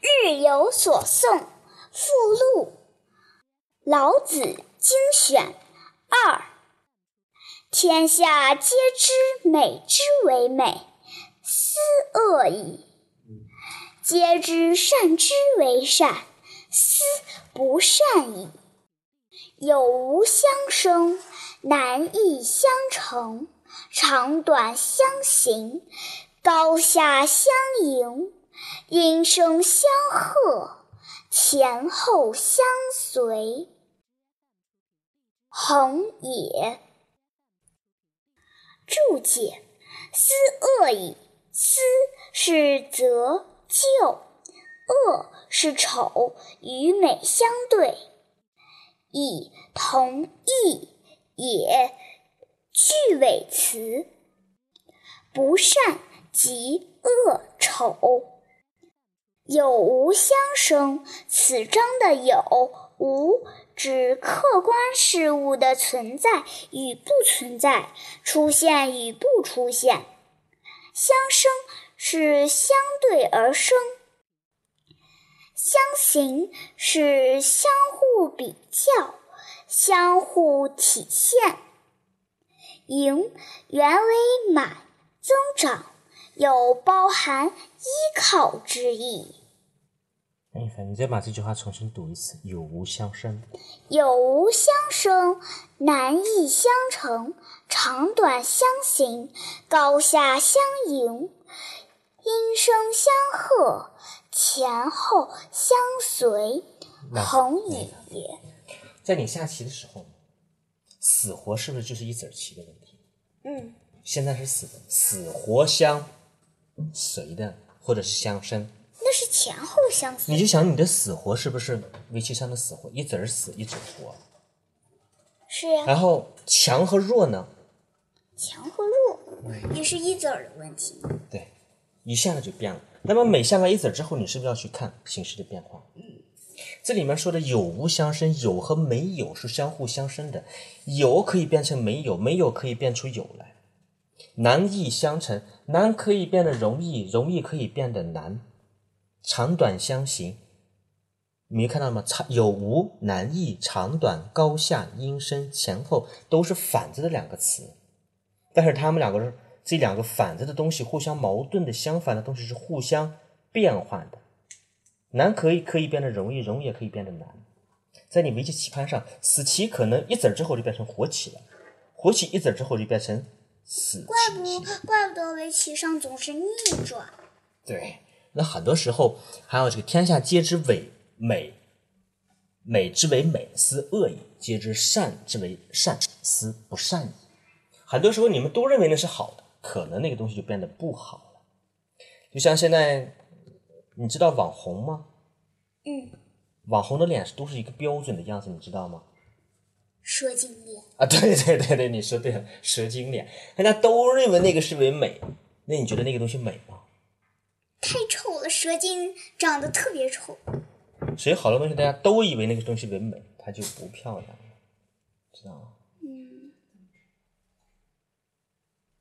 日有所诵附录，老子精选二。天下皆知美之为美，斯恶已；皆知善之为善，斯不善已。有无相生，难易相成，长短相形，高下相迎，音声相和，前后相随。恒也。注解：斯恶已。思是则就，恶是丑，与美相对。以同义也，句尾词。不善即恶丑。有无相生，此章的有无。指客观事物的存在与不存在，出现与不出现。相生是相对而生，相形是相互比较、相互体现。盈原为满、增长，有包含依靠之意。哎，你再把这句话重新读一次：有无相生，有无相生，难易相成，长短相形，高下相迎，音声相和，前后相随。恒矣。在你下棋的时候，死活是不是就是一子棋的问题？嗯。现在是死的死活相随的，或者是相生。那是前后相生，你就想你的死活是不是围棋上的死活？一子儿死，一子活。是呀。然后强和弱呢？强和弱也是一子儿的问题。对，一下子就变了。那么每下完一子之后，你是不是要去看形势的变化？嗯。这里面说的有无相生，有和没有是相互相生的，有可以变成没有，没有可以变出有来。难易相成，难可以变得容易，容易可以变得难。长短相形，你没看到吗？长有无难易，长短高下音声前后都是反着的两个词，但是他们两个这两个反着的东西互相矛盾的，相反的东西是互相变换的。难可以可以变得容易，容易也可以变得难。在你围棋棋盘上，死棋可能一子之后就变成活棋了，活棋一子之后就变成怪不怪不得围棋上总是逆转。对。那很多时候还有这个“天下皆知伪美，美之为美，斯恶已；皆知善之为善，斯不善已。”很多时候你们都认为那是好的，可能那个东西就变得不好了。就像现在，你知道网红吗？嗯。网红的脸都是一个标准的样子，你知道吗？蛇精脸啊！对对对对，你说对了，蛇精脸，大家都认为那个是为美，那你觉得那个东西美吗？太丑了，蛇精长得特别丑。所以好多东西大家都以为那个东西为美，它就不漂亮，知道吗？